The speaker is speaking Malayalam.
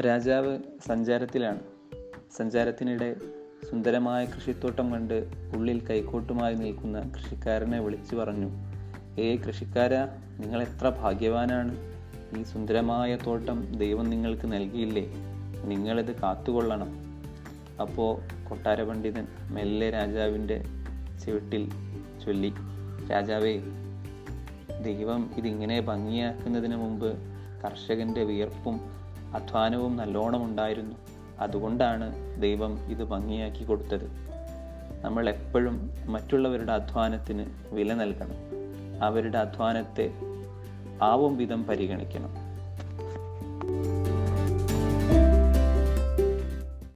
രാജാവ് സഞ്ചാരത്തിലാണ്. സഞ്ചാരത്തിനിടെ സുന്ദരമായ കൃഷിത്തോട്ടം കണ്ട് ഉള്ളിൽ കൈക്കോട്ടുമായി നിൽക്കുന്ന കൃഷിക്കാരനെ വിളിച്ചു പറഞ്ഞു ഏ കൃഷിക്കാര നിങ്ങൾ എത്ര ഭാഗ്യവാനാണ്? ഈ സുന്ദരമായ തോട്ടം ദൈവം നിങ്ങൾക്ക് നൽകിയില്ലേ? നിങ്ങളിത് കാത്തുകൊള്ളണം. അപ്പോൾ കൊട്ടാര പണ്ഡിതൻ മെല്ലെ രാജാവിന്റെ ചുവട്ടിൽ ചൊല്ലി രാജാവേ ദൈവം ഇതിങ്ങനെ ഭംഗിയാക്കുന്നതിന് മുമ്പ് കർഷകന്റെ വിയർപ്പും അധ്വാനവും നല്ലോണം ഉണ്ടായിരുന്നു. അതുകൊണ്ടാണ് ദൈവം ഇത് ഭംഗിയാക്കി കൊടുത്തത്. നമ്മൾ എപ്പോഴും മറ്റുള്ളവരുടെ അധ്വാനത്തിന് വില നൽകണം. അവരുടെ അധ്വാനത്തെ ആവും വിധം പരിഗണിക്കണം.